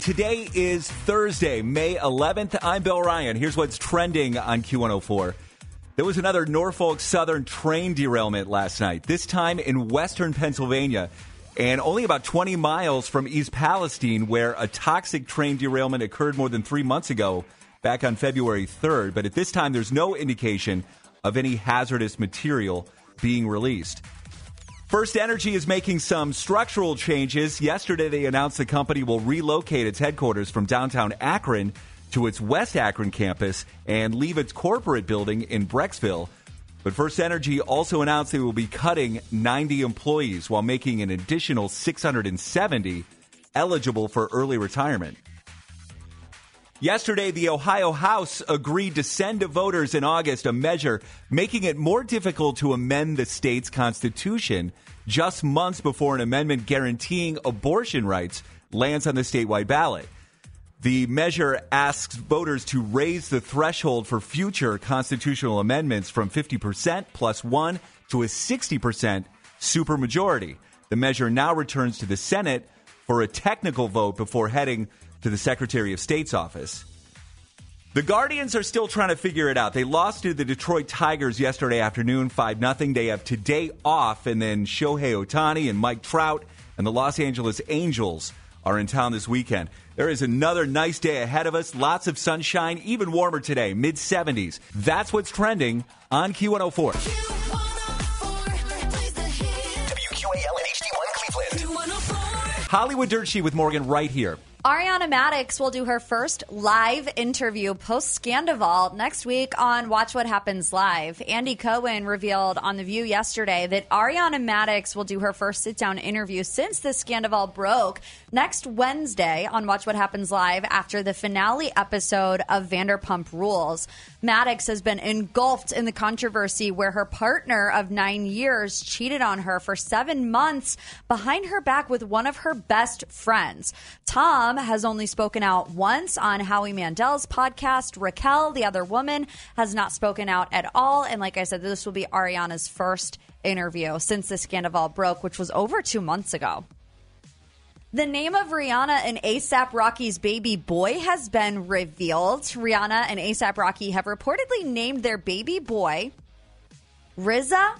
Today is Thursday, May 11th. I'm Bill Ryan. Here's what's trending on Q104. There was another Norfolk Southern train derailment last night, this time in western Pennsylvania, and only about 20 miles from East Palestine, where a toxic train derailment occurred more than three months ago, back on February 3rd. But at this time, there's no indication of any hazardous material being released. FirstEnergy is making some structural changes. Yesterday, they announced the company will relocate its headquarters from downtown Akron to its West Akron campus and leave its corporate building in Brecksville. But FirstEnergy also announced they will be cutting 90 employees while making an additional 670 eligible for early retirement. Yesterday, the Ohio House agreed to send to voters in August a measure making it more difficult to amend the state's constitution just months before an amendment guaranteeing abortion rights lands on the statewide ballot. The measure asks voters to raise the threshold for future constitutional amendments from 50% plus one to a 60% supermajority. The measure now returns to the Senate for a technical vote before heading to the Secretary of State's office. The Guardians are still trying to figure it out. They lost to the Detroit Tigers yesterday afternoon, 5 0. They have today off, and then Shohei Ohtani and Mike Trout and the Los Angeles Angels are in town this weekend. There is another nice day ahead of us. Lots of sunshine, even warmer today, mid 70s. That's what's trending on Q104. WQAL and HD1 Cleveland. Hollywood Dirt Sheet with Morgan right here. Ariana Madix will do her first live interview post Scandoval next week on Watch What Happens Live. Andy Cohen revealed on The View yesterday that Ariana Madix will do her first sit down interview since the Scandoval broke next Wednesday on Watch What Happens Live after the finale episode of Vanderpump Rules. Madix has been engulfed in the controversy where her partner of nine years cheated on her for seven months behind her back with one of her best friends. Tom has only spoken out once on Howie Mandel's podcast. Raquel, the other woman, has not spoken out at all. And like I said, this will be Ariana's first interview since the scandal broke, which was over two months ago. The name of Rihanna and A$AP Rocky's baby boy has been revealed. Rihanna and A$AP Rocky have reportedly named their baby boy Riza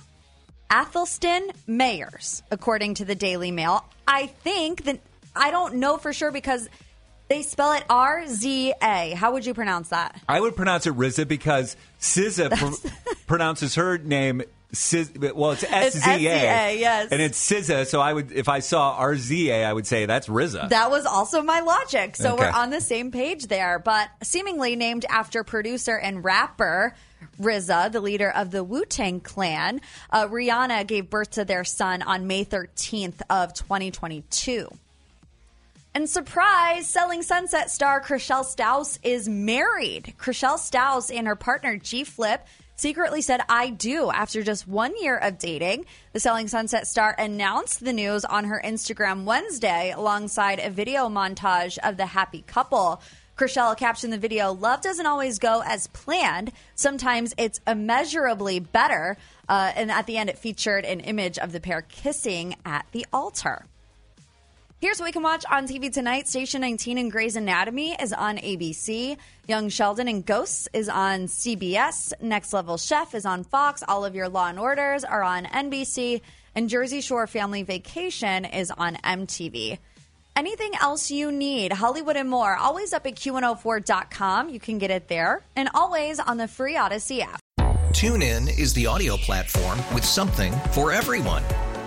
Athelston Mayers, according to the Daily Mail. I think that I don't know for sure because they spell it R Z A. How would you pronounce that? I would pronounce it RZA because SZA pr- pronounces her name. Well, it's SZA, yes. and it's SZA. So I would, if I saw R Z A, I would say that's RZA. That was also my logic. So Okay. we're on the same page there. But seemingly named after producer and rapper RZA, the leader of the Wu Tang Clan, uh, Rihanna gave birth to their son on May 13th of 2022. And surprise, Selling Sunset star Chrishell Stause is married. Chrishell Stause and her partner G Flip secretly said I do after just one year of dating. The Selling Sunset star announced the news on her Instagram Wednesday alongside a video montage of the happy couple. Chrishell captioned the video, Love doesn't always go as planned. Sometimes it's immeasurably better. Uh, and at the end, it featured an image of the pair kissing at the altar. Here's what we can watch on TV tonight. Station 19 and Grey's Anatomy is on ABC. Young Sheldon and Ghosts is on CBS. Next Level Chef is on Fox. All of your Law and Orders are on NBC. And Jersey Shore Family Vacation is on MTV. Anything else you need, Hollywood and more, always up at Q104.com. You can get it there. And always on the free Audacy app. TuneIn is the audio platform with something for everyone.